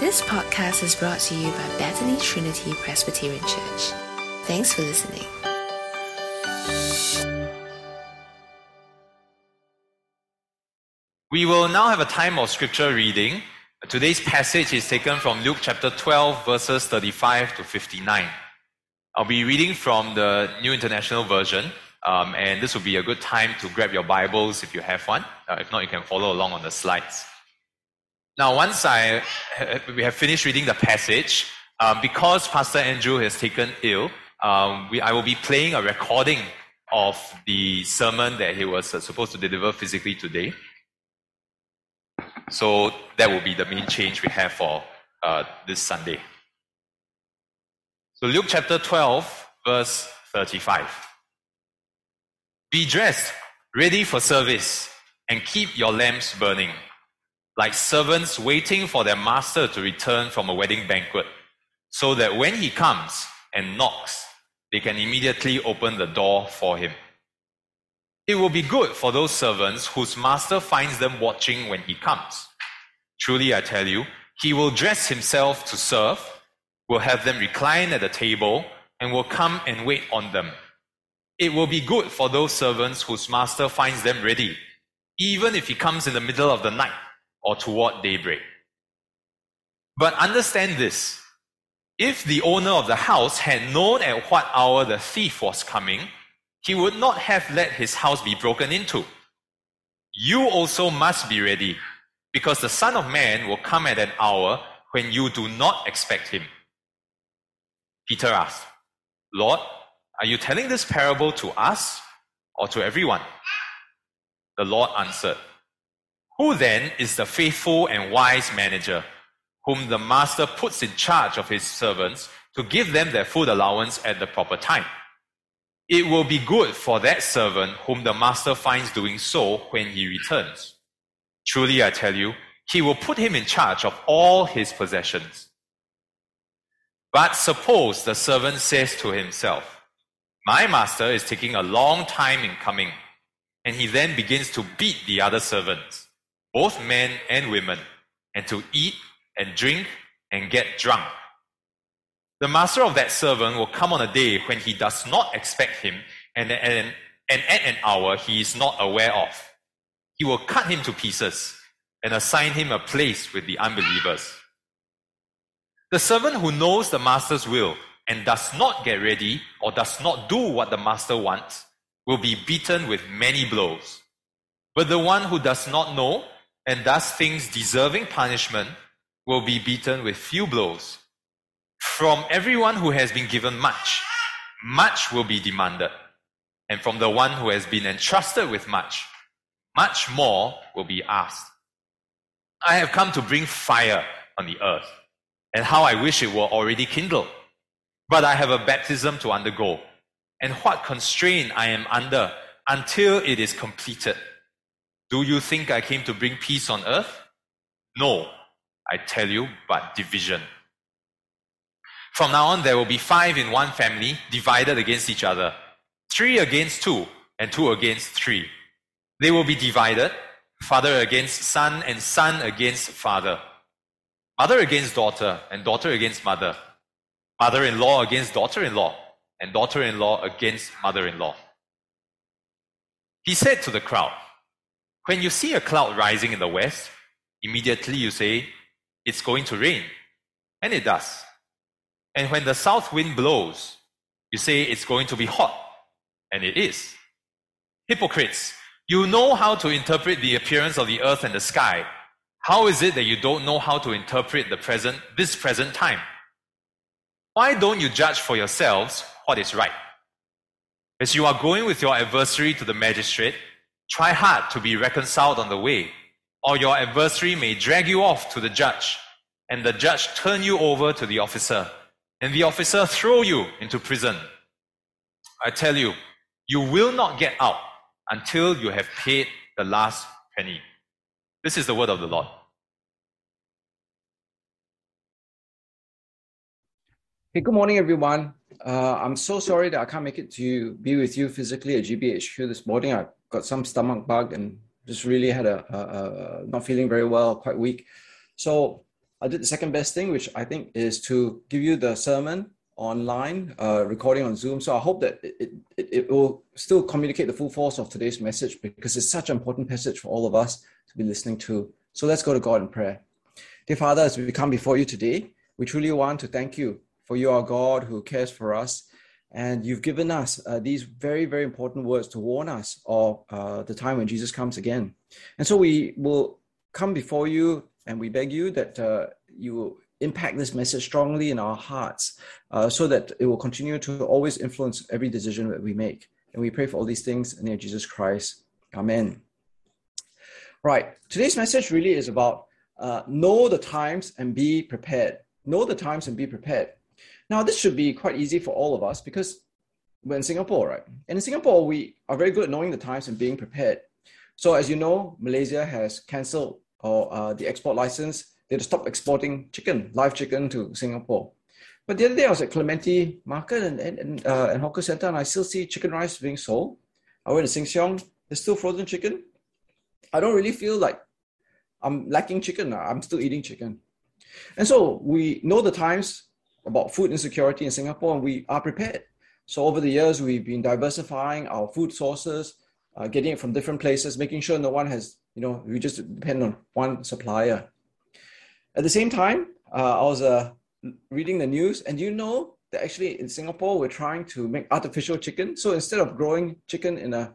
This podcast is brought to you by Bethany Trinity Presbyterian Church. Thanks for listening. We will now have a time of scripture reading. Today's passage is taken from Luke chapter 12, verses 35 to 59. I'll be reading from the New International Version, um, and this will be a good time to grab your Bibles if you have one. Uh, if not, you can follow along on the slides. Now, once I we have finished reading the passage, um, because Pastor Andrew has taken ill, um, we, I will be playing a recording of the sermon that he was uh, supposed to deliver physically today. So that will be the main change we have for uh, this Sunday. So Luke chapter 12, verse 35. Be dressed, ready for service, and keep your lamps burning, like servants waiting for their master to return from a wedding banquet, so that when he comes and knocks, they can immediately open the door for him. It will be good for those servants whose master finds them watching when he comes. Truly, I tell you, he will dress himself to serve, will have them recline at the table, and will come and wait on them. It will be good for those servants whose master finds them ready, even if he comes in the middle of the night or toward daybreak. But understand this if the owner of the house had known at what hour the thief was coming, he would not have let his house be broken into. You also must be ready, because the Son of Man will come at an hour when you do not expect him. Peter asked, Lord, are you telling this parable to us or to everyone? The Lord answered, Who then is the faithful and wise manager, whom the master puts in charge of his servants to give them their food allowance at the proper time? It will be good for that servant whom the master finds doing so when he returns. Truly I tell you, he will put him in charge of all his possessions. But suppose the servant says to himself, My master is taking a long time in coming, and he then begins to beat the other servants, both men and women, and to eat and drink and get drunk. The master of that servant will come on a day when he does not expect him and, and, and at an hour he is not aware of. He will cut him to pieces and assign him a place with the unbelievers. The servant who knows the master's will and does not get ready or does not do what the master wants will be beaten with many blows. But the one who does not know and thus things deserving punishment will be beaten with few blows. From everyone who has been given much, much will be demanded. And from the one who has been entrusted with much, much more will be asked. I have come to bring fire on the earth, and how I wish it were already kindled. But I have a baptism to undergo, and what constraint I am under until it is completed. Do you think I came to bring peace on earth? No, I tell you, but division. From now on, there will be five in one family divided against each other, three against two, and two against three. They will be divided, father against son, and son against father, mother against daughter, and daughter against mother, mother in law against daughter in law, and daughter in law against mother in law. He said to the crowd, When you see a cloud rising in the west, immediately you say, It's going to rain. And it does. And when the south wind blows, you say it's going to be hot. And it is. Hypocrites, you know how to interpret the appearance of the earth and the sky. How is it that you don't know how to interpret the present, this present time? Why don't you judge for yourselves what is right? As you are going with your adversary to the magistrate, try hard to be reconciled on the way, or your adversary may drag you off to the judge, and the judge turn you over to the officer, and the officer throw you into prison. I tell you, you will not get out until you have paid the last penny. This is the word of the Lord. Hey, good morning, everyone. Uh, I'm so sorry that I can't make it to be with you physically at GBHQ this morning. I got some stomach bug and just really had a, a, a not feeling very well, quite weak. So I did the second best thing, which I think is to give you the sermon online, uh, recording on Zoom. So I hope that it, it, it will still communicate the full force of today's message because it's such an important passage for all of us to be listening to. So let's go to God in prayer. Dear Father, as we come before you today, we truly want to thank you for you are God who cares for us. And you've given us uh, these very, very important words to warn us of uh, the time when Jesus comes again. And so we will come before you and we beg you that uh, you will impact this message strongly in our hearts uh, so that it will continue to always influence every decision that we make. And we pray for all these things in the name of Jesus Christ. Amen. Right. Today's message really is about uh, know the times and be prepared. Know the times and be prepared. Now, this should be quite easy for all of us because we're in Singapore, right? And in Singapore, we are very good at knowing the times and being prepared. So, as you know, Malaysia has cancelled or uh, the export license. They had to stop exporting chicken, live chicken, to Singapore. But the other day, I was at Clementi Market and, and, uh, and Hawker Center, and I still see chicken rice being sold. I went to Sheng Siong, there's still frozen chicken. I don't really feel like I'm lacking chicken. I'm still eating chicken. And so we know the times about food insecurity in Singapore and we are prepared. So over the years, we've been diversifying our food sources, uh, getting it from different places, making sure no one has, you know, we just depend on one supplier. At the same time, uh, I was uh, reading the news and you know that actually in Singapore, we're trying to make artificial chicken. So instead of growing chicken in a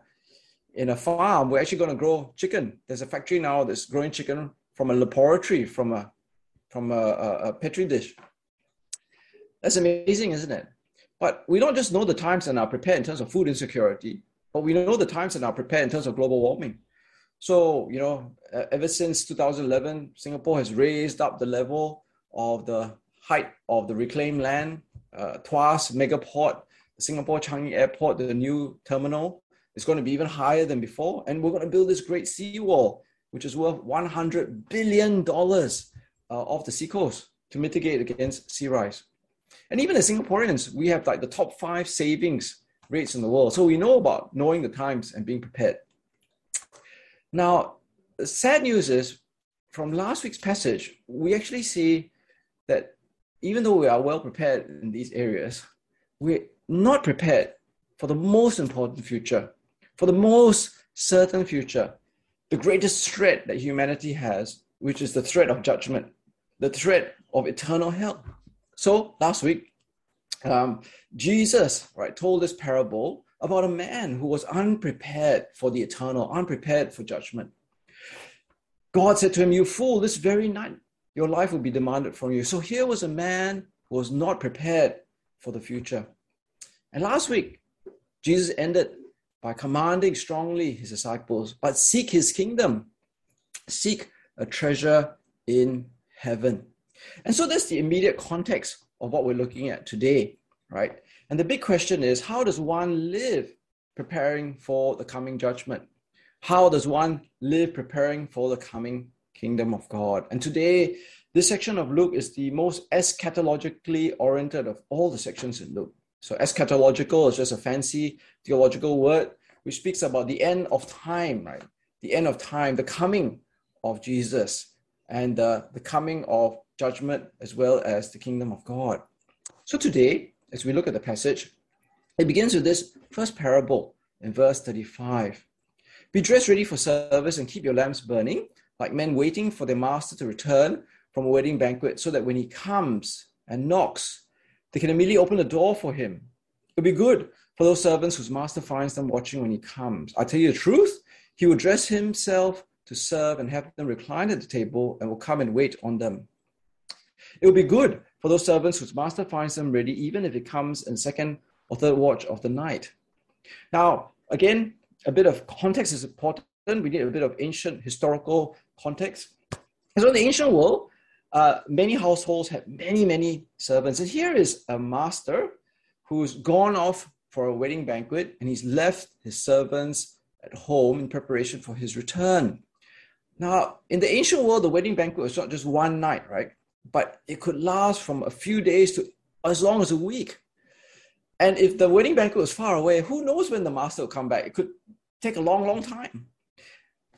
in a farm, we're actually going to grow chicken. There's a factory now that's growing chicken from a laboratory, from a from a, a, a petri dish. That's amazing, isn't it? But we don't just know the times and are prepared in terms of food insecurity, but we know the times and are prepared in terms of global warming. So, you know, ever since 2011, Singapore has raised up the level of the height of the reclaimed land. Uh, Tuas Megaport, Singapore Changi Airport, the new terminal, it's going to be even higher than before. And we're going to build this great seawall, which is worth $100 billion uh, off the seacoast to mitigate against sea rise. And even as Singaporeans, we have like the top five savings rates in the world. So we know about knowing the times and being prepared. Now, the sad news is from last week's passage, we actually see that even though we are well prepared in these areas, we're not prepared for the most important future, for the most certain future, the greatest threat that humanity has, which is the threat of judgment, the threat of eternal hell. So last week, um, Jesus right told this parable about a man who was unprepared for the eternal, unprepared for judgment. God said to him, "You fool! This very night your life will be demanded from you." So here was a man who was not prepared for the future. And last week, Jesus ended by commanding strongly his disciples, but seek his kingdom, seek a treasure in heaven. And so that's the immediate context of what we're looking at today, right? And the big question is how does one live preparing for the coming judgment? How does one live preparing for the coming kingdom of God? And today, this section of Luke is the most eschatologically oriented of all the sections in Luke. So eschatological is just a fancy theological word which speaks about the end of time, right? The end of time, the coming of Jesus, and uh, the coming of judgment as well as the kingdom of God. So today, as we look at the passage, it begins with this first parable in verse 35. Be dressed ready for service and keep your lamps burning, like men waiting for their master to return from a wedding banquet, so that when he comes and knocks, they can immediately open the door for him. It'll be good for those servants whose master finds them watching when he comes. I tell you the truth, he will dress himself to serve and have them recline at the table and will come and wait on them. It will be good for those servants whose master finds them ready, even if it comes in second or third watch of the night. Now, again, a bit of context is important. We need a bit of ancient historical context. So in the ancient world, uh, many households had many, many servants. And here is a master who's gone off for a wedding banquet and he's left his servants at home in preparation for his return. Now, in the ancient world, the wedding banquet was not just one night, right? But it could last from a few days to as long as a week. And if the wedding banquet was far away, who knows when the master will come back? It could take a long, long time.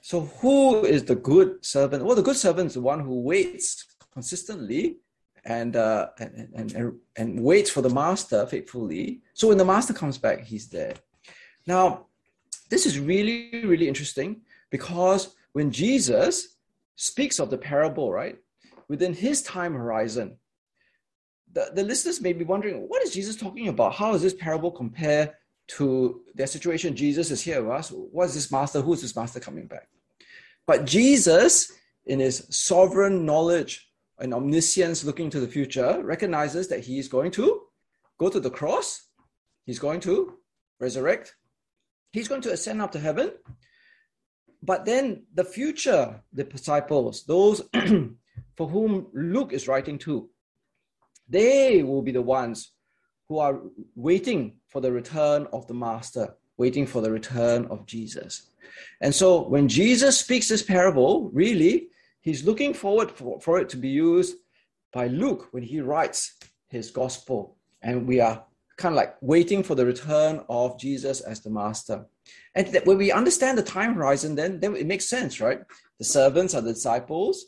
So, who is the good servant? Well, the good servant is the one who waits consistently and, uh, and, and, and, and waits for the master faithfully. So when the master comes back, he's there. Now, this is really, really interesting because when Jesus speaks of the parable, right, within his time horizon, the, the listeners may be wondering, what is Jesus talking about? How does this parable compare to their situation? Jesus is here with us. What is this master? Who is this master coming back? But Jesus, in his sovereign knowledge and omniscience looking to the future, recognizes that he is going to go to the cross, he's going to resurrect, he's going to ascend up to heaven. But then the future, the disciples, those for whom Luke is writing to, they will be the ones who are waiting for the return of the Master, waiting for the return of Jesus. And so when Jesus speaks this parable, really, he's looking forward for, for it to be used by Luke when he writes his gospel. And we are kind of like waiting for the return of Jesus as the master. And when we understand the time horizon, then, then it makes sense, right? The servants are the disciples.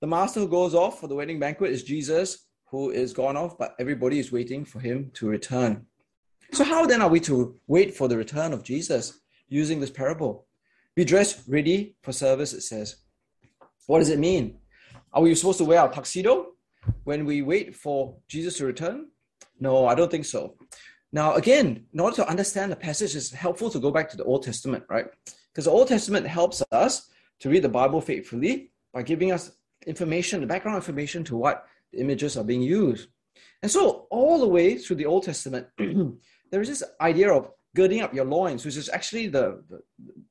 The master who goes off for the wedding banquet is Jesus, who is gone off, but everybody is waiting for him to return. So, how then are we to wait for the return of Jesus using this parable? Be dressed ready for service, it says. What does it mean? Are we supposed to wear our tuxedo when we wait for Jesus to return? No, I don't think so. Now, again, in order to understand the passage, it's helpful to go back to the Old Testament, right? Because the Old Testament helps us to read the Bible faithfully by giving us information, the background information to what the images are being used. And so, all the way through the Old Testament, there is this idea of girding up your loins, which is actually the, the,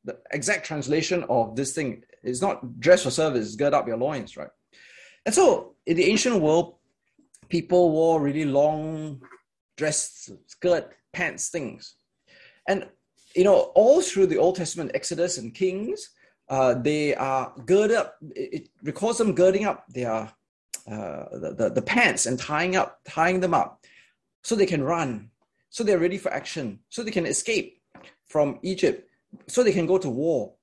the, exact translation of this thing. It's not dress for service, gird up your loins, right? And so, in the ancient world, people wore really long dress, skirt, pants things. And, you know, all through the Old Testament, Exodus and Kings, uh, they are girded up, it, records them girding up their uh, the, the, the pants and tying up, tying them up so they can run, so they're ready for action, so they can escape from Egypt, so they can go to war.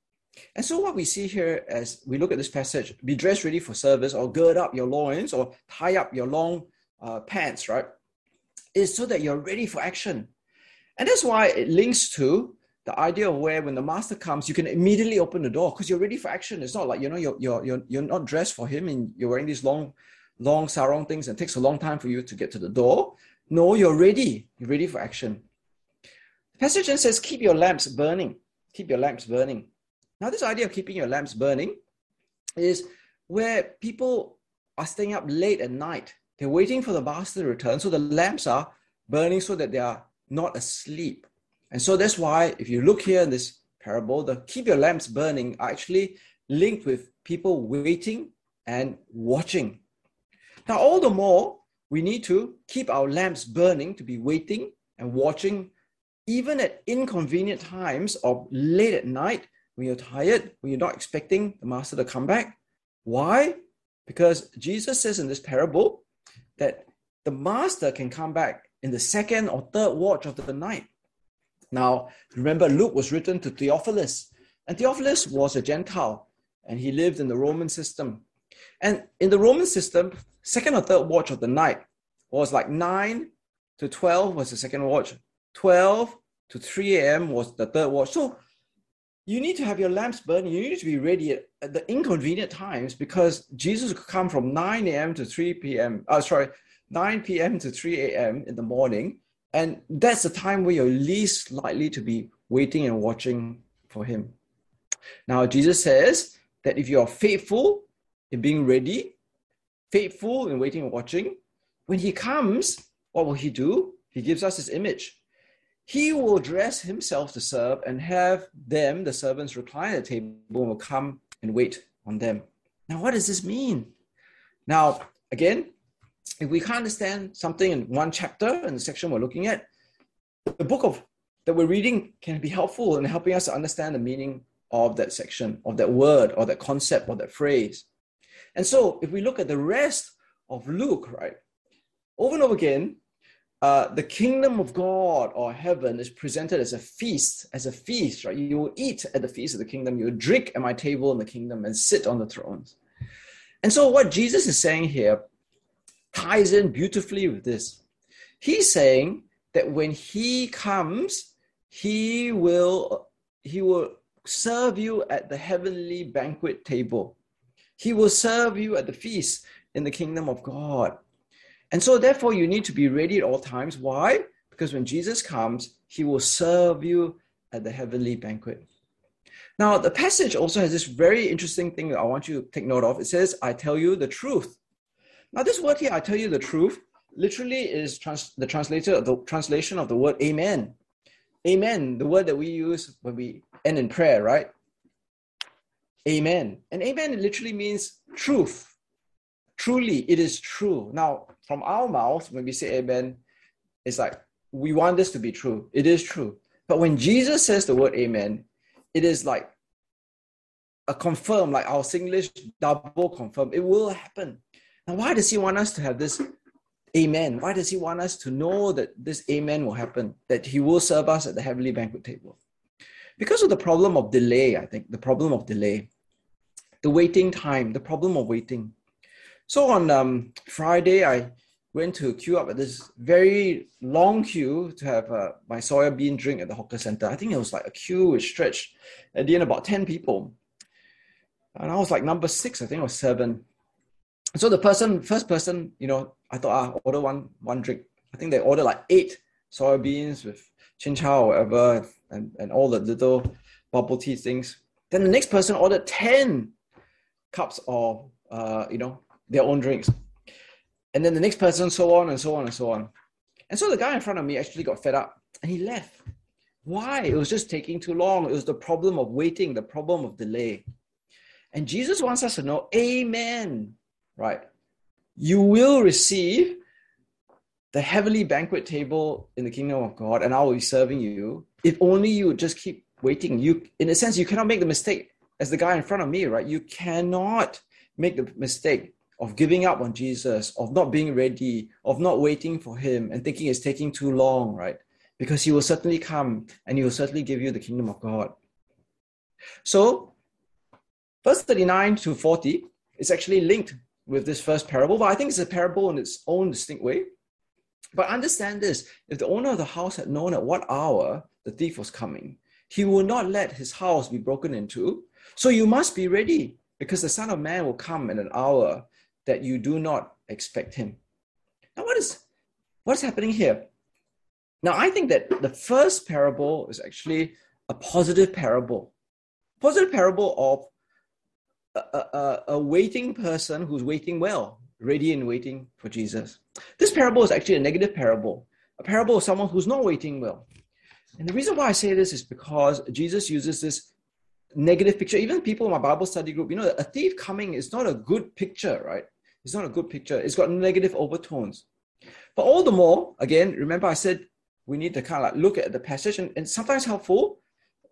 And so, what we see here as we look at this passage, be dressed ready for service, or gird up your loins, or tie up your long uh, pants, right? Is so that you're ready for action. And that's why it links to the idea of where when the master comes, you can immediately open the door because you're ready for action. It's not like you know you're you're you're, you're not dressed for him and you're wearing these long, long sarong things and it takes a long time for you to get to the door. No, you're ready. You're ready for action. The passage then says, keep your lamps burning. Keep your lamps burning. Now, this idea of keeping your lamps burning is where people are staying up late at night they're waiting for the master to return. So the lamps are burning so that they are not asleep. And so that's why, if you look here in this parable, the keep your lamps burning are actually linked with people waiting and watching. Now, all the more, we need to keep our lamps burning to be waiting and watching, even at inconvenient times or late at night when you're tired, when you're not expecting the master to come back. Why? Because Jesus says in this parable that the master can come back in the second or third watch of the night. Now, remember, Luke was written to Theophilus, and Theophilus was a Gentile, and he lived in the Roman system. And in the Roman system, second or third watch of the night was like 9 to 12 was the second watch, 12 to 3 a.m. was the third watch. So you need to have your lamps burning. You need to be ready at, the inconvenient times because Jesus could come from 9 a.m. to 3 p.m. Uh, sorry, 9 p.m. to 3 a.m. in the morning. And that's the time where you're least likely to be waiting and watching for him. Now, Jesus says that if you are faithful in being ready, faithful in waiting and watching, when he comes, what will he do? He gives us his image he will dress himself to serve and have them, the servants, recline at the table and will come and wait on them. Now, what does this mean? Now, again, if we can't understand something in one chapter in the section we're looking at, the book of that we're reading can be helpful in helping us to understand the meaning of that section, of that word, or that concept, or that phrase. And so, if we look at the rest of Luke, right, over and over again, uh, the kingdom of God or heaven is presented as a feast, as a feast, right? You will eat at the feast of the kingdom, you will drink at my table in the kingdom and sit on the thrones. And so, what Jesus is saying here ties in beautifully with this. He's saying that when he comes, he will he will serve you at the heavenly banquet table. He will serve you at the feast in the kingdom of God. And so, therefore, you need to be ready at all times. Why? Because when Jesus comes, he will serve you at the heavenly banquet. Now, the passage also has this very interesting thing that I want you to take note of. It says, I tell you the truth. Now, this word here, I tell you the truth, literally is trans- the translator, the translation of the word amen. Amen, the word that we use when we end in prayer, right? Amen. And amen literally means truth. Truly, it is true. Now, from our mouth, when we say amen, it's like we want this to be true. It is true. But when Jesus says the word amen, it is like a confirm, like our English double confirm. It will happen. Now, why does he want us to have this amen? Why does he want us to know that this amen will happen, that he will serve us at the heavenly banquet table? Because of the problem of delay, I think, the problem of delay, the waiting time, the problem of waiting. So on um, Friday, I went to queue up at this very long queue to have uh, my soya bean drink at the hawker center. I think it was like a queue which stretched at the end about 10 people. And I was like number six, I think, or seven. So the person, first person, you know, I thought, ah, order one one drink. I think they ordered like eight soya beans with chin chow or whatever, and, and all the little bubble tea things. Then the next person ordered 10 cups of, uh, you know, their own drinks. And then the next person, so on and so on and so on. And so the guy in front of me actually got fed up and he left. Why? It was just taking too long. It was the problem of waiting, the problem of delay. And Jesus wants us to know, Amen, right? You will receive the heavenly banquet table in the kingdom of God, and I will be serving you. If only you would just keep waiting. You, in a sense, you cannot make the mistake as the guy in front of me, right? You cannot make the mistake of giving up on Jesus, of not being ready, of not waiting for him and thinking it's taking too long, right? Because he will certainly come and he will certainly give you the kingdom of God. So, verse 39 to 40 is actually linked with this first parable, but I think it's a parable in its own distinct way. But understand this if the owner of the house had known at what hour the thief was coming, he would not let his house be broken into. So you must be ready because the Son of Man will come in an hour that you do not expect him. Now, what is what's happening here? Now, I think that the first parable is actually a positive parable, positive parable of a, a, waiting person who's waiting well, ready and waiting for Jesus. This parable is actually a negative parable, a parable of someone who's not waiting well. And the reason why I say this is because Jesus uses this negative picture. Even people in my Bible study group, you know, a thief coming is not a good picture, right? It's not a good picture. It's got negative overtones. But all the more, again, remember I said we need to kind of like look at the passage and, and sometimes helpful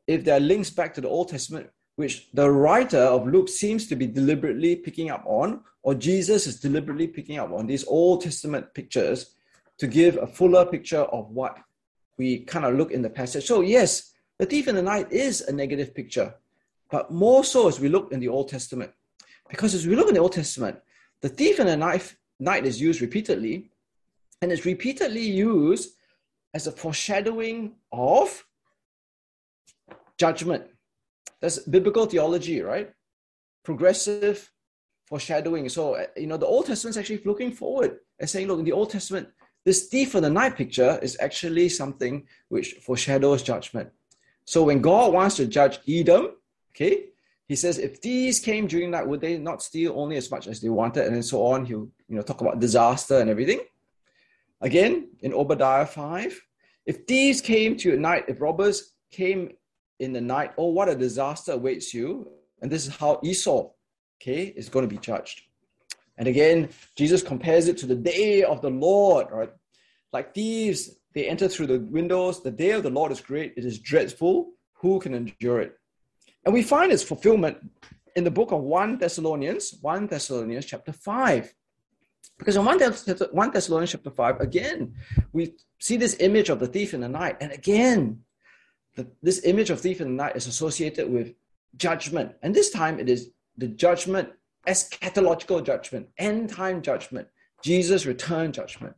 if there are links back to the Old Testament, which the writer of Luke seems to be deliberately picking up on, or Jesus is deliberately picking up on these Old Testament pictures to give a fuller picture of what we kind of look in the passage. So, yes, the thief in the night is a negative picture, but more so as we look in the Old Testament. Because as we look in the Old Testament, the thief and the knife, night is used repeatedly, and it's repeatedly used as a foreshadowing of judgment. That's biblical theology, right? Progressive foreshadowing. So, uh, you know, the Old Testament is actually looking forward and saying, look, in the Old Testament, this thief of the night picture is actually something which foreshadows judgment. So when God wants to judge Edom, okay, he says, if these came during night, would they not steal only as much as they wanted? And then so on. He'll you know talk about disaster and everything. Again, in Obadiah 5, if thieves came to you at night, if robbers came in the night, oh, what a disaster awaits you. And this is how Esau, okay, is going to be judged. And again, Jesus compares it to the day of the Lord, right? Like thieves, they enter through the windows. The day of the Lord is great. It is dreadful. Who can endure it? And we find its fulfillment in the book of 1 Thessalonians, 1 Thessalonians chapter 5. Because in 1, Thessalonians chapter 5, again, we see this image of the thief in the night. And again, the, this image of thief in the night is associated with judgment. And this time it is the judgment eschatological judgment, end time judgment, Jesus' return judgment.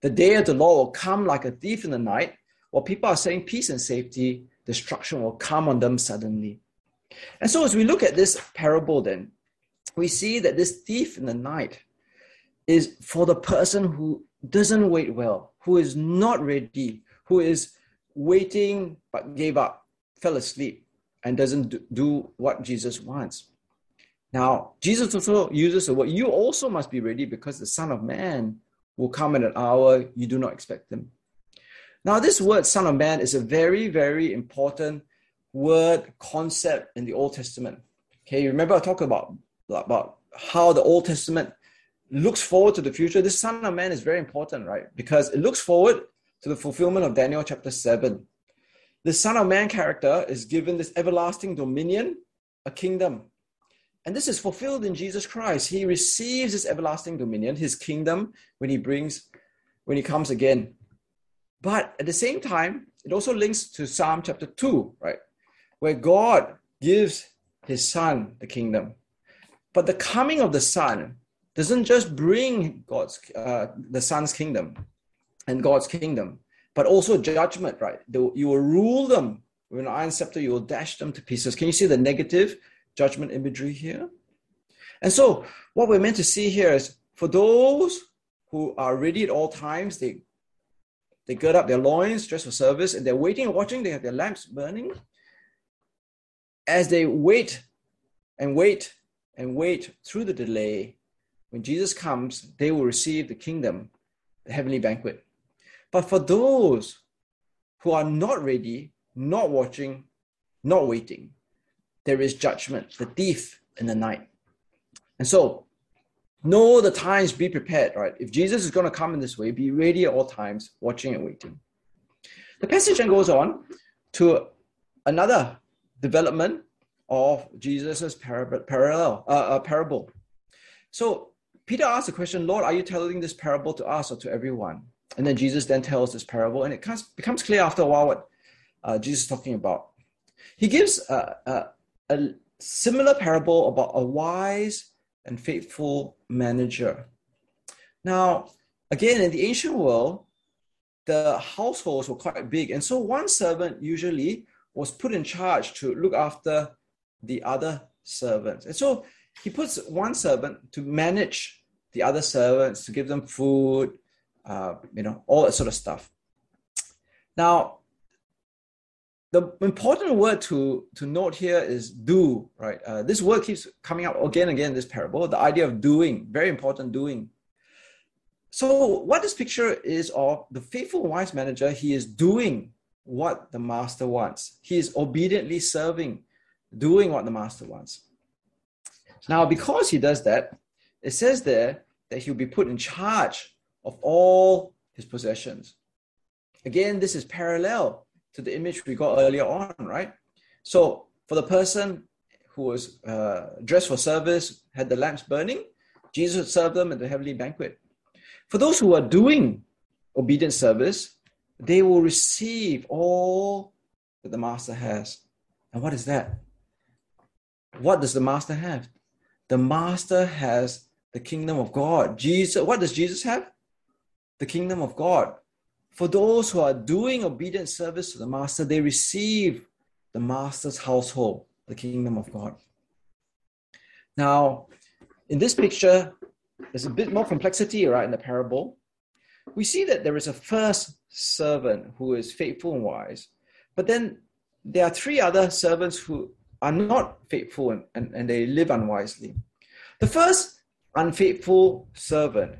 The day of the Lord will come like a thief in the night, while people are saying peace and safety, destruction will come on them suddenly. And so, as we look at this parable, then we see that this thief in the night is for the person who doesn't wait well, who is not ready, who is waiting but gave up, fell asleep, and doesn't do what Jesus wants. Now, Jesus also uses the word, you also must be ready because the Son of Man will come in an hour you do not expect him. Now, this word, Son of Man, is a very, very important word concept in the Old Testament. Okay, remember I talked about, about how the Old Testament looks forward to the future. This Son of Man is very important, right? Because it looks forward to the fulfillment of Daniel chapter 7. The Son of Man character is given this everlasting dominion, a kingdom. And this is fulfilled in Jesus Christ. He receives this everlasting dominion, his kingdom, when he brings, when he comes again. But at the same time, it also links to Psalm chapter 2, right? Where God gives his son the kingdom. But the coming of the son doesn't just bring God's uh, the son's kingdom and God's kingdom, but also judgment, right? You will rule them with an iron scepter, you will dash them to pieces. Can you see the negative judgment imagery here? And so, what we're meant to see here is for those who are ready at all times, they they gird up their loins, dress for service, and they're waiting and watching. They have their lamps burning. As they wait and wait and wait through the delay, when Jesus comes, they will receive the kingdom, the heavenly banquet. But for those who are not ready, not watching, not waiting, there is judgment, the thief in the night. And so, know the times, be prepared, right? If Jesus is going to come in this way, be ready at all times, watching and waiting. The passage then goes on to another development of Jesus' parallel, uh, uh, parable. So Peter asks the question, Lord, are you telling this parable to us or to everyone? And then Jesus then tells this parable, and it becomes clear after a while what uh, Jesus is talking about. He gives a, a, a similar parable about a wise and faithful manager. Now, again, in the ancient world, the households were quite big, and so one servant usually was put in charge to look after the other servants. And so he puts one servant to manage the other servants, to give them food, uh, you know, all that sort of stuff. Now, the important word to, to note here is do, right? Uh, this word keeps coming up again and again in this parable, the idea of doing, very important doing. So, what this picture is of the faithful wise manager, he is doing what the master wants. He is obediently serving, doing what the master wants. Now, because he does that, it says there that he'll be put in charge of all his possessions. Again, this is parallel to the image we got earlier on, right? So, for the person who was uh, dressed for service, had the lamps burning, Jesus would serve them at the heavenly banquet. For those who are doing obedient service, they will receive all that the master has. And what is that? What does the master have? The master has the kingdom of God. Jesus, what does Jesus have? The kingdom of God. For those who are doing obedient service to the master, they receive the master's household, the kingdom of God. Now, in this picture, there's a bit more complexity, right, in the parable. We see that there is a first servant who is faithful and wise, but then there are three other servants who are not faithful and, and, and they live unwisely. The first unfaithful servant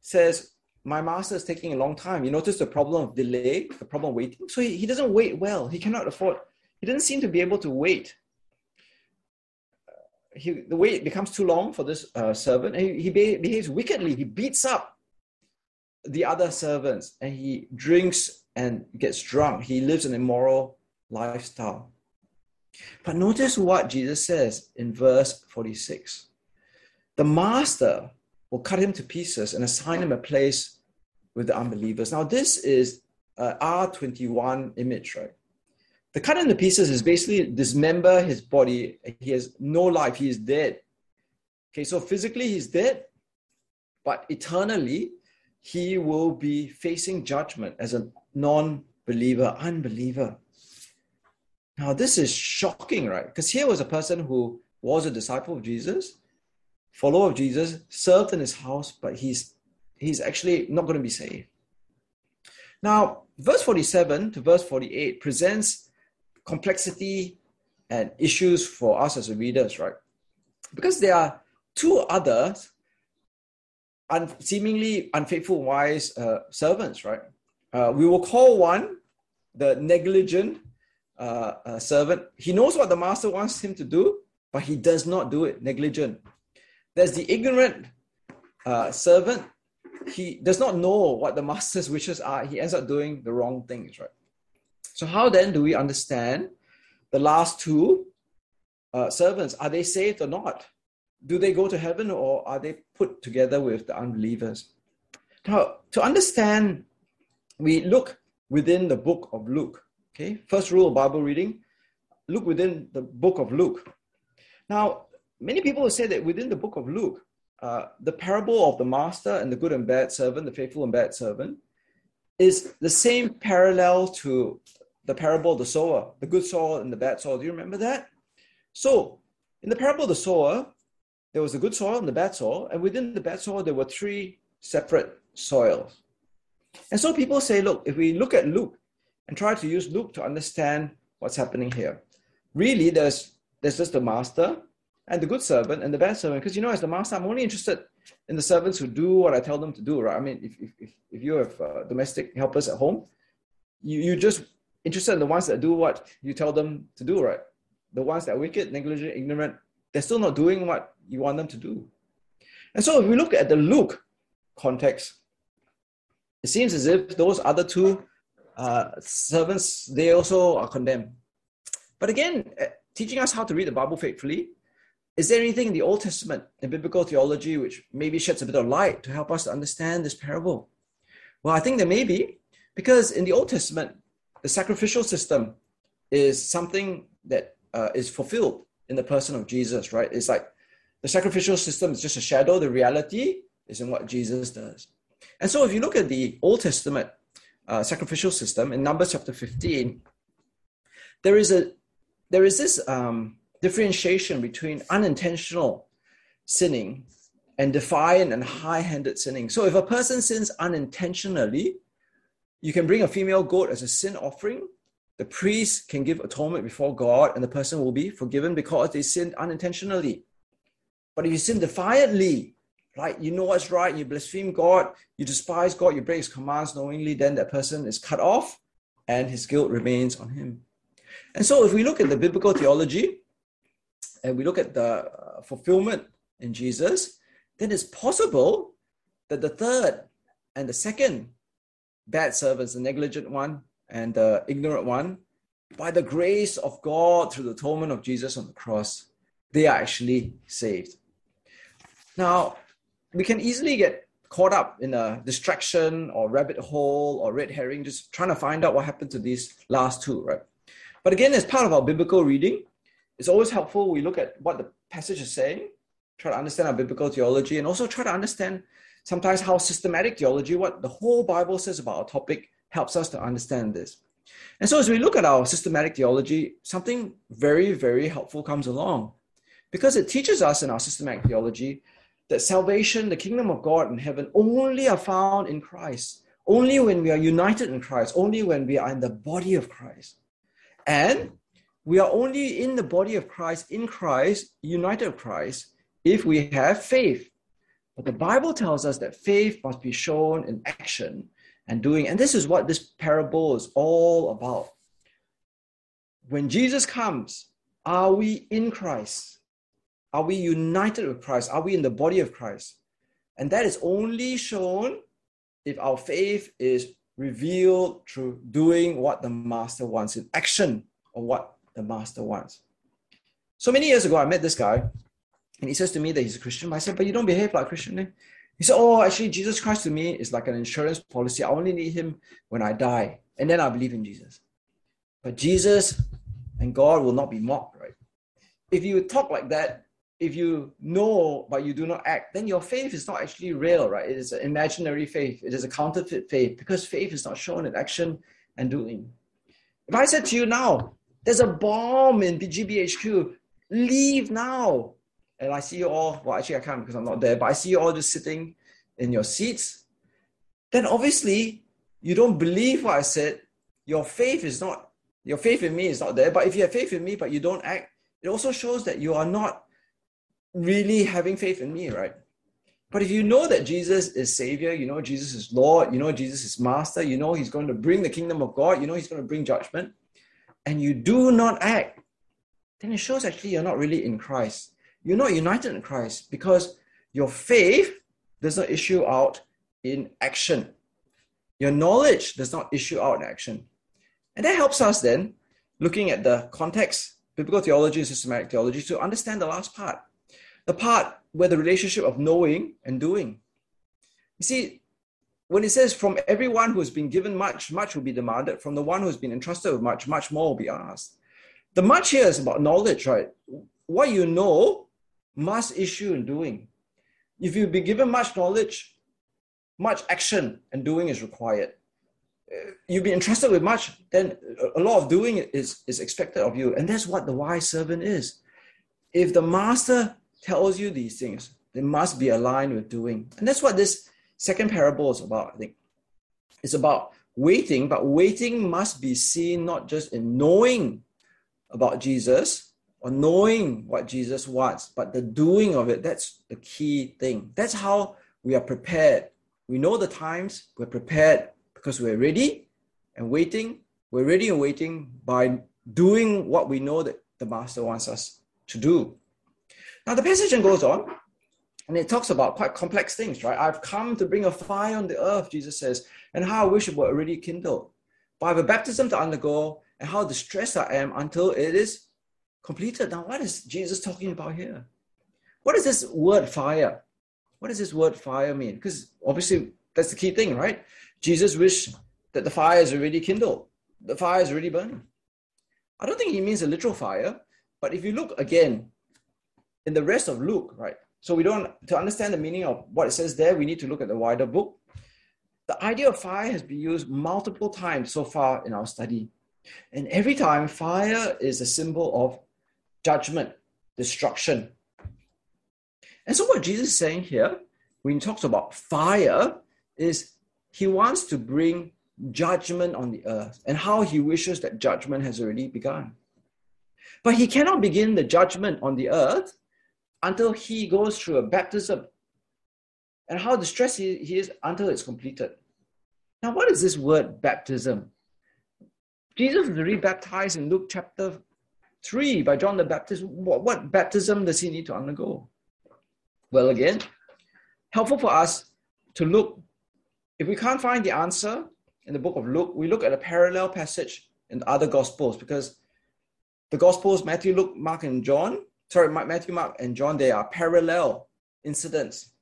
says, My master is taking a long time. You notice the problem of delay, the problem of waiting. So he, he doesn't wait well. He cannot afford, he doesn't seem to be able to wait. He, the wait becomes too long for this uh, servant, and he, he behaves wickedly. He beats up the other servants, and he drinks and gets drunk. He lives an immoral lifestyle. But notice what Jesus says in verse 46 the master will cut him to pieces and assign him a place with the unbelievers. Now, this is R21 image, right? The cut into pieces is basically dismember his body. He has no life. He is dead. Okay, so physically he's dead, but eternally he will be facing judgment as a non believer, unbeliever. Now, this is shocking, right? Because here was a person who was a disciple of Jesus, follower of Jesus, served in his house, but he's he's actually not going to be saved. Now, verse 47 to verse 48 presents complexity and issues for us as readers, right? Because there are two others un- seemingly unfaithful, wise uh, servants, right? Uh, we will call one the negligent uh, uh, servant. He knows what the master wants him to do, but he does not do it, negligent. There's the ignorant uh, servant. He does not know what the master's wishes are. He ends up doing the wrong things, right? So, how then do we understand the last two uh, servants? Are they saved or not? Do they go to heaven or are they put together with the unbelievers? Now, to understand, we look within the book of Luke. Okay, first rule of Bible reading look within the book of Luke. Now, many people say that within the book of Luke, uh, the parable of the master and the good and bad servant, the faithful and bad servant, is the same parallel to the parable of the sower, the good soil and the bad soil. Do you remember that? So, in the parable of the sower, there was the good soil and the bad soil, and within the bad soil, there were three separate soils. And so people say, look, if we look at Luke and try to use Luke to understand what's happening here, really there's there's just the master and the good servant and the bad servant. Because you know, as the master, I'm only interested in the servants who do what I tell them to do, right? I mean, if if if, you have uh, domestic helpers at home, you you just interested in the ones that do what you tell them to do, right? The ones that are wicked, negligent, ignorant, they're still not doing what you want them to do. And so if we look at the Luke context, it seems as if those other two uh, servants, they also are condemned. But again, uh, teaching us how to read the Bible faithfully, is there anything in the Old Testament, in biblical theology, which maybe sheds a bit of light to help us to understand this parable? Well, I think there may be, because in the Old Testament, the sacrificial system is something that uh, is fulfilled in the person of Jesus, right? It's like the sacrificial system is just a shadow. The reality is in what Jesus does. And so if you look at the Old Testament uh, sacrificial system in Numbers chapter 15, there is a there is this um, differentiation between unintentional sinning and defiant and high-handed sinning. So if a person sins unintentionally, you can bring a female goat as a sin offering. The priest can give atonement before God, and the person will be forgiven because they sinned unintentionally. But if you sin defiantly, right, you know what's right, you blaspheme God, you despise God, you break his commands knowingly, then that person is cut off and his guilt remains on him. And so if we look at the biblical theology and we look at the uh, fulfillment in Jesus, then it's possible that the third and the second bad servants, the negligent one and the ignorant one, by the grace of God through the atonement of Jesus on the cross, they are actually saved. Now, we can easily get caught up in a distraction or rabbit hole or red herring, just trying to find out what happened to these last two, right? But again, as part of our biblical reading, it's always helpful we look at what the passage is saying, try to understand our biblical theology, and also try to understand sometimes how systematic theology, what the whole Bible says about a topic, helps us to understand this. And so as we look at our systematic theology, something very, very helpful comes along because it teaches us in our systematic theology that salvation, the kingdom of God and heaven, only are found in Christ. Only when we are united in Christ, only when we are in the body of Christ. And we are only in the body of Christ, in Christ, united with Christ, if we have faith. But the Bible tells us that faith must be shown in action and doing. And this is what this parable is all about. When Jesus comes, are we in Christ? Are we united with Christ? Are we in the body of Christ? And that is only shown if our faith is revealed through doing what the master wants, in action of what the master wants. So many years ago, I met this guy, and he says to me that he's a Christian. I said, But you don't behave like a Christian. Eh? He said, Oh, actually, Jesus Christ to me is like an insurance policy. I only need him when I die, and then I believe in Jesus. But Jesus and God will not be mocked, right? If you talk like that, if you know but you do not act, then your faith is not actually real, right? It is an imaginary faith. It is a counterfeit faith because faith is not shown in action and doing. If I said to you now, there's a bomb in GBHQ, leave now. And I see you all, well, actually, I can't because I'm not there, but I see you all just sitting in your seats. Then obviously, you don't believe what I said. Your faith is not, your faith in me is not there. But if you have faith in me, but you don't act, it also shows that you are not really having faith in me, right? But if you know that Jesus is Savior, you know Jesus is Lord, you know Jesus is Master, you know He's going to bring the kingdom of God, you know He's going to bring judgment, and you do not act, then it shows actually you're not really in Christ. You're not united in Christ because your faith does not issue out in action. Your knowledge does not issue out in action. And that helps us then, looking at the context, biblical theology and systematic theology, to understand the last part the part where the relationship of knowing and doing. You see, when it says, from everyone who has been given much, much will be demanded. From the one who has been entrusted with much, much more will be asked. The much here is about knowledge, right? What you know must issue in doing. If you've been given much knowledge, much action and doing is required. Uh, you've been entrusted with much, then a lot of doing is, is expected of you. And that's what the wise servant is. If the master tells you these things, they must be aligned with doing. And that's what this second parable is about, I think. It's about waiting, but waiting must be seen not just in knowing about Jesus or knowing what Jesus wants, but the doing of it. That's the key thing. That's how we are prepared. We know the times, we're prepared because we're ready and waiting. We're ready and waiting by doing what we know that the Master wants us to do. Now the passage goes on and it talks about quite complex things, right? I've come to bring a fire on the earth, Jesus says, and how I wish it were already kindled. But I have a baptism to undergo and how distressed I am until it is completed. Now, what is Jesus talking about here? What is this word fire? What does this word fire mean? Because obviously that's the key thing, right? Jesus wished that the fire is already kindled, the fire is already burning. I don't think he means a literal fire, but if you look again in the rest of Luke, right? So we don't to understand the meaning of what it says there, we need to look at the wider book. The idea of fire has been used multiple times so far in our study. And every time fire is a symbol of judgment, destruction. And so what Jesus is saying here, when he talks about fire, is he wants to bring judgment on the earth and how he wishes that judgment has already begun. But he cannot begin the judgment on the earth until he goes through a baptism and how distressed he, is until it's completed. Now, what is this word baptism? Jesus was rebaptized in Luke chapter 3 by John the Baptist. What, what baptism does he need to undergo? Well, again, helpful for us to look. If we can't find the answer in the book of Luke, we look at a parallel passage in the other Gospels because the Gospels, Matthew, Luke, Mark, and John, sorry, Matthew, Mark, and John, they are parallel incidents.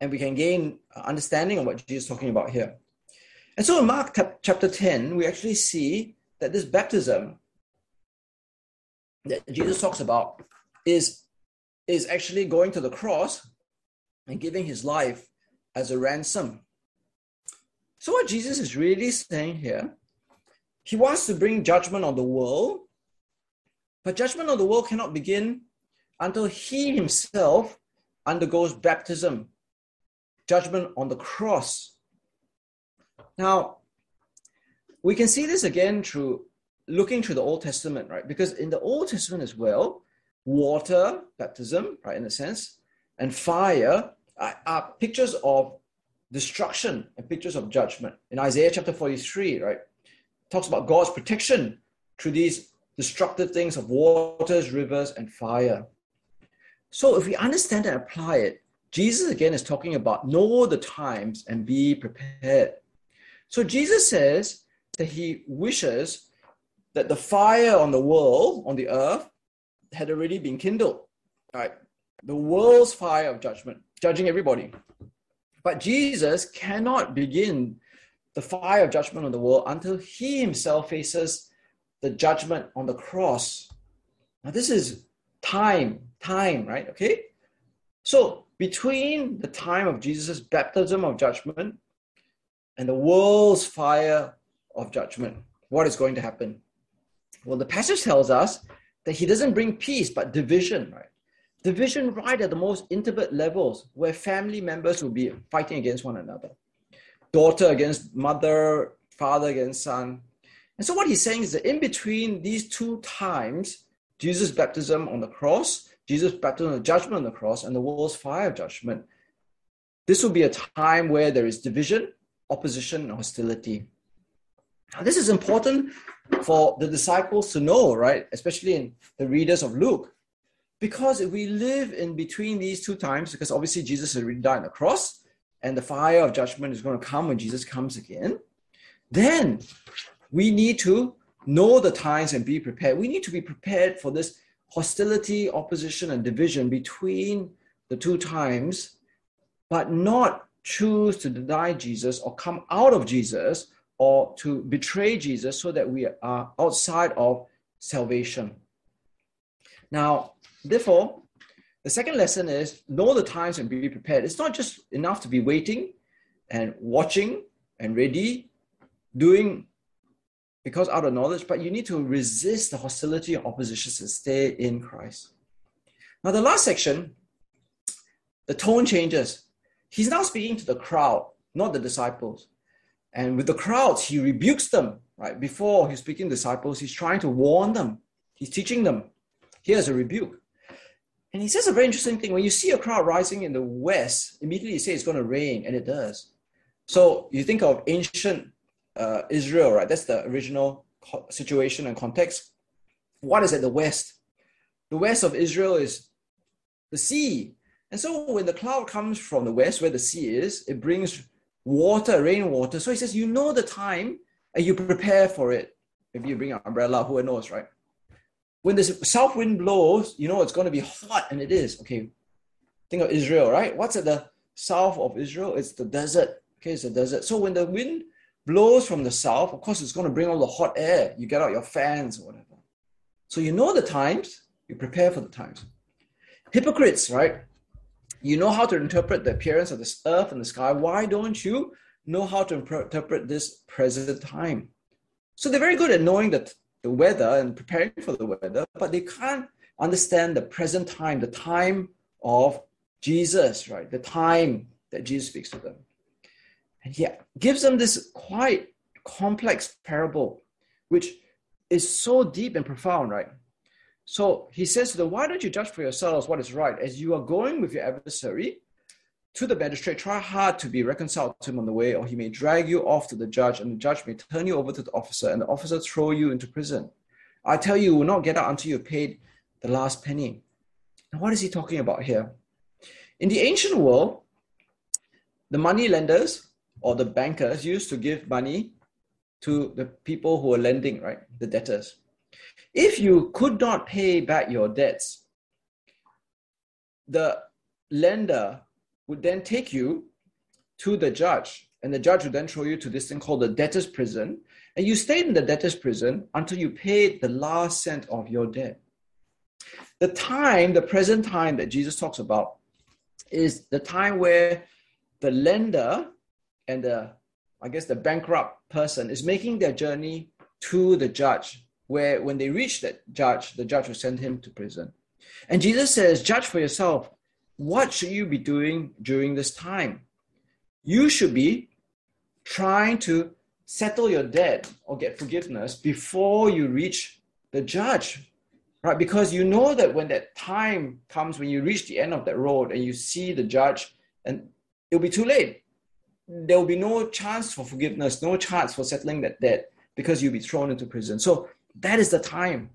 And we can gain understanding of what Jesus is talking about here. And so in Mark chapter 10, we actually see that this baptism that Jesus talks about is, is actually going to the cross and giving his life as a ransom. So, what Jesus is really saying here, he wants to bring judgment on the world but judgment of the world cannot begin until he himself undergoes baptism, judgment on the cross. Now, we can see this again through looking through the Old Testament, right? Because in the Old Testament as well, water, baptism, right, in a sense, and fire are, are pictures of destruction and pictures of judgment. In Isaiah chapter 43, right, talks about God's protection through these destructive things of waters, rivers, and fire. So if we understand and apply it, Jesus again is talking about know the times and be prepared. So Jesus says that he wishes that the fire on the world, on the earth, had already been kindled. Right? The world's fire of judgment, judging everybody. But Jesus cannot begin the fire of judgment on the world until he himself faces the judgment on the cross. Now, this is time, time, right? Okay. So between the time of Jesus' baptism of judgment and the world's fire of judgment, what is going to happen? Well, the passage tells us that he doesn't bring peace, but division, right? Division right at the most intimate levels where family members will be fighting against one another. Daughter against mother, father against son. And so what he's saying is that in between these two times, Jesus' baptism on the cross, Jesus' baptism of judgment on the cross, and the world's fire of judgment, this will be a time where there is division, opposition, and hostility. Now, this is important for the disciples to know, right? Especially in the readers of Luke. Because if we live in between these two times, because obviously Jesus has already died on the cross, and the fire of judgment is going to come when Jesus comes again, then we need to know the times and be prepared. We need to be prepared for this hostility, opposition, and division between the two times, but not choose to deny Jesus or come out of Jesus or to betray Jesus so that we are outside of salvation. Now, therefore, the second lesson is know the times and be prepared. It's not just enough to be waiting and watching and ready, doing because out of knowledge, but you need to resist the hostility and opposition and stay in Christ. Now, the last section, the tone changes. He's now speaking to the crowd, not the disciples. And with the crowds, he rebukes them, right? Before he's speaking to disciples, he's trying to warn them. He's teaching them. Here's a rebuke. And he says a very interesting thing. When you see a crowd rising in the west, immediately you say it's going to rain, and it does. So you think of ancient uh, Israel, right? That's the original situation and context. What is at the west? The west of Israel is the sea. And so when the cloud comes from the west, where the sea is, it brings water, rainwater. So he says, you know the time and you prepare for it. Maybe you bring an umbrella, who knows, right? When the south wind blows, you know it's going to be hot, and it is. Okay, think of Israel, right? What's at the south of Israel? It's the desert. Okay, it's the desert. So when the wind blows from the south, of course, it's going to bring all the hot air. You get out your fans or whatever. So you know the times, you prepare for the times. Hypocrites, right? You know how to interpret the appearance of this earth and the sky. Why don't you know how to interpret this present time? So they're very good at knowing that the weather and preparing for the weather, but they can't understand the present time, the time of Jesus, right? The time that Jesus speaks to them. And he gives them this quite complex parable, which is so deep and profound, right? So he says to them, Why don't you judge for yourselves what is right? As you are going with your adversary to the magistrate, try hard to be reconciled to him on the way, or he may drag you off to the judge, and the judge may turn you over to the officer, and the officer throw you into prison. I tell you, you will not get out until you have paid the last penny. Now, what is he talking about here? In the ancient world, the money lenders or the bankers used to give money to the people who were lending, right? The debtors. If you could not pay back your debts, the lender would then take you to the judge, and the judge would then throw you to this thing called the debtor's prison, and you stayed in the debtor's prison until you paid the last cent of your debt. The time, the present time that Jesus talks about, is the time where the lender and the, I guess, the bankrupt person is making their journey to the judge where when they reach that judge, the judge will send him to prison. And Jesus says, Judge for yourself. What should you be doing during this time? You should be trying to settle your debt or get forgiveness before you reach the judge, right? Because you know that when that time comes, when you reach the end of that road and you see the judge, and it'll be too late. There will be no chance for forgiveness, no chance for settling that debt because you'll be thrown into prison. So that is the time.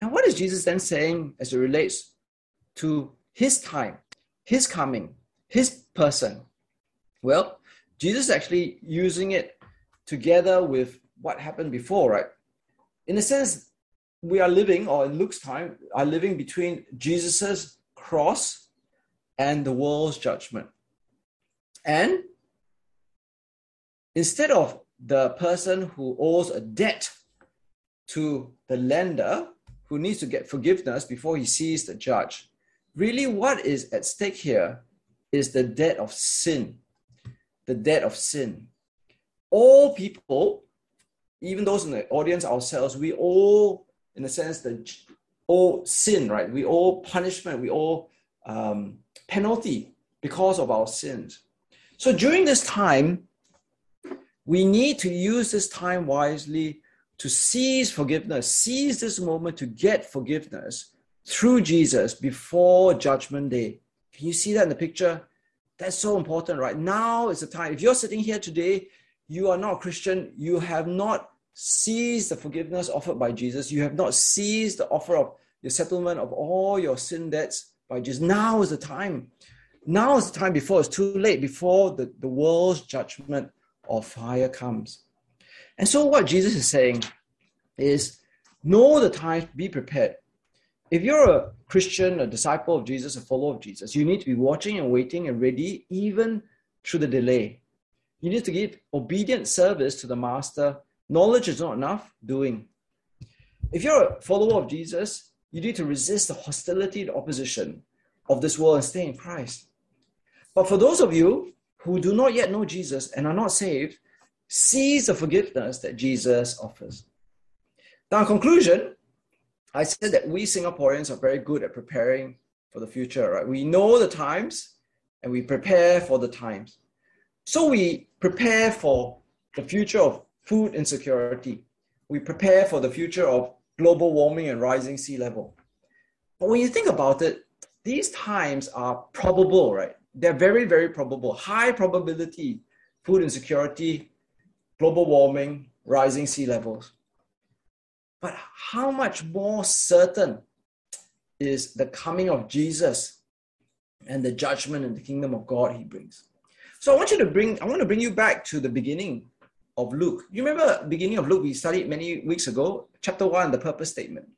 Now, what is Jesus then saying as it relates to his time, his coming, his person? Well, Jesus is actually using it together with what happened before, right? In a sense, we are living, or in Luke's time, are living between Jesus's cross and the world's judgment. And instead of the person who owes a debt to the lender who needs to get forgiveness before he sees the judge. really what is at stake here is the debt of sin. The debt of sin. All people, even those in the audience ourselves, we all, in a sense, the owe sin, right? We owe punishment, we owe um, penalty because of our sins. So during this time, we need to use this time wisely to seize forgiveness, seize this moment to get forgiveness through Jesus before Judgment Day. Can you see that in the picture? That's so important, right? Now is the time. If you're sitting here today, you are not a Christian, you have not seized the forgiveness offered by Jesus, you have not seized the offer of the settlement of all your sin debts by Jesus. Now is the time. Now is the time before it's too late, before the, the world's judgment of fire comes. And so, what Jesus is saying is know the time, be prepared. If you're a Christian, a disciple of Jesus, a follower of Jesus, you need to be watching and waiting and ready even through the delay. You need to give obedient service to the master. Knowledge is not enough, doing. If you're a follower of Jesus, you need to resist the hostility, the opposition of this world and stay in Christ. But for those of you who do not yet know Jesus and are not saved, seize the forgiveness that Jesus offers. Now, in conclusion, I said that we Singaporeans are very good at preparing for the future, right? We know the times and we prepare for the times. So we prepare for the future of food insecurity. We prepare for the future of global warming and rising sea level. But when you think about it, these times are probable, right? They're very, very probable. High probability food insecurity, global warming, rising sea levels. But how much more certain is the coming of Jesus and the judgment and the kingdom of God he brings? So I want you to bring, I want to bring you back to the beginning of Luke. You remember beginning of Luke we studied many weeks ago, chapter 1, the purpose statement.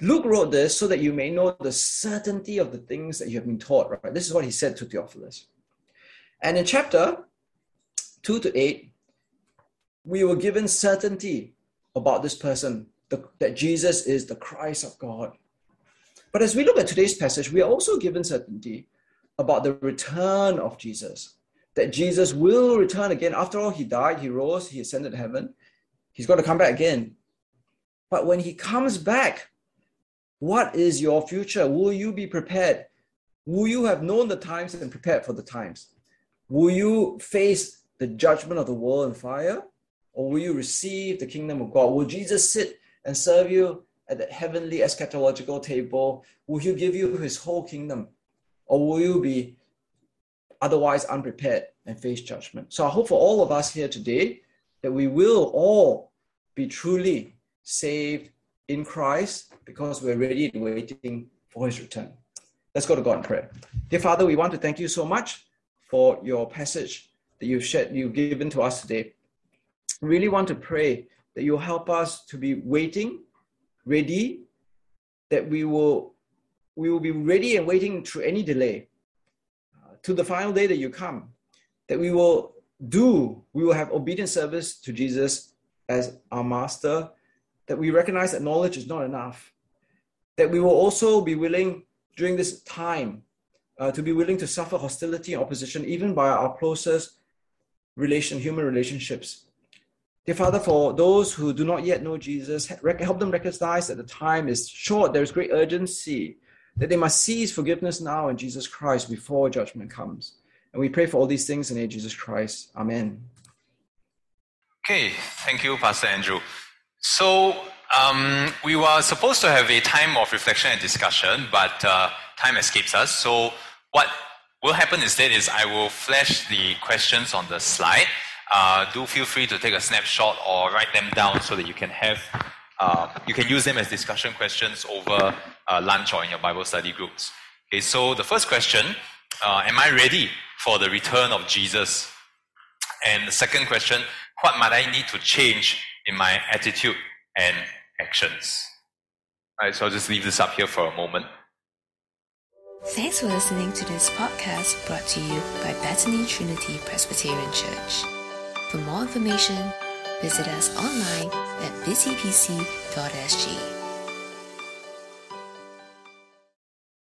Luke wrote this so that you may know the certainty of the things that you have been taught, right? This is what he said to Theophilus. And in chapter 2 to 8, we were given certainty about this person, the, that Jesus is the Christ of God. But as we look at today's passage, we are also given certainty about the return of Jesus, that Jesus will return again. After all, he died, he rose, he ascended to heaven. He's going to come back again. But when he comes back, what is your future? Will you be prepared? Will you have known the times and prepared for the times? Will you face the judgment of the world in fire? Or will you receive the kingdom of God? Will Jesus sit and serve you at the heavenly eschatological table? Will he give you his whole kingdom? Or will you be otherwise unprepared and face judgment? So I hope for all of us here today that we will all be truly saved in Christ because we're ready and waiting for his return. Let's go to God in prayer. Dear Father, we want to thank you so much for your passage that you've shared, you've given to us today. We really want to pray that you'll help us to be waiting, ready, that we will we will be ready and waiting through any delay uh, to the final day that you come, that we will do, we will have obedient service to Jesus as our master, that we recognize that knowledge is not enough, that we will also be willing during this time uh, to be willing to suffer hostility and opposition, even by our closest relation, human relationships. Dear Father, for those who do not yet know Jesus, help them recognize that the time is short, there is great urgency, that they must seize forgiveness now in Jesus Christ before judgment comes. And we pray for all these things in the name of Jesus Christ. Amen. Okay, thank you, Pastor Andrew. So, um, we were supposed to have a time of reflection and discussion, but uh, time escapes us. So, what will happen instead is I will flash the questions on the slide. Uh, do feel free to take a snapshot or write them down so that you can have uh, you can use them as discussion questions over uh, lunch or in your Bible study groups. Okay, so the first question: uh, Am I ready for the return of Jesus? And the second question: What might I need to change in my attitude and actions? All right, so I'll just leave this up here for a moment. Thanks for listening to this podcast brought to you by Bethany Trinity Presbyterian Church. For more information, visit us online at busypc.sg.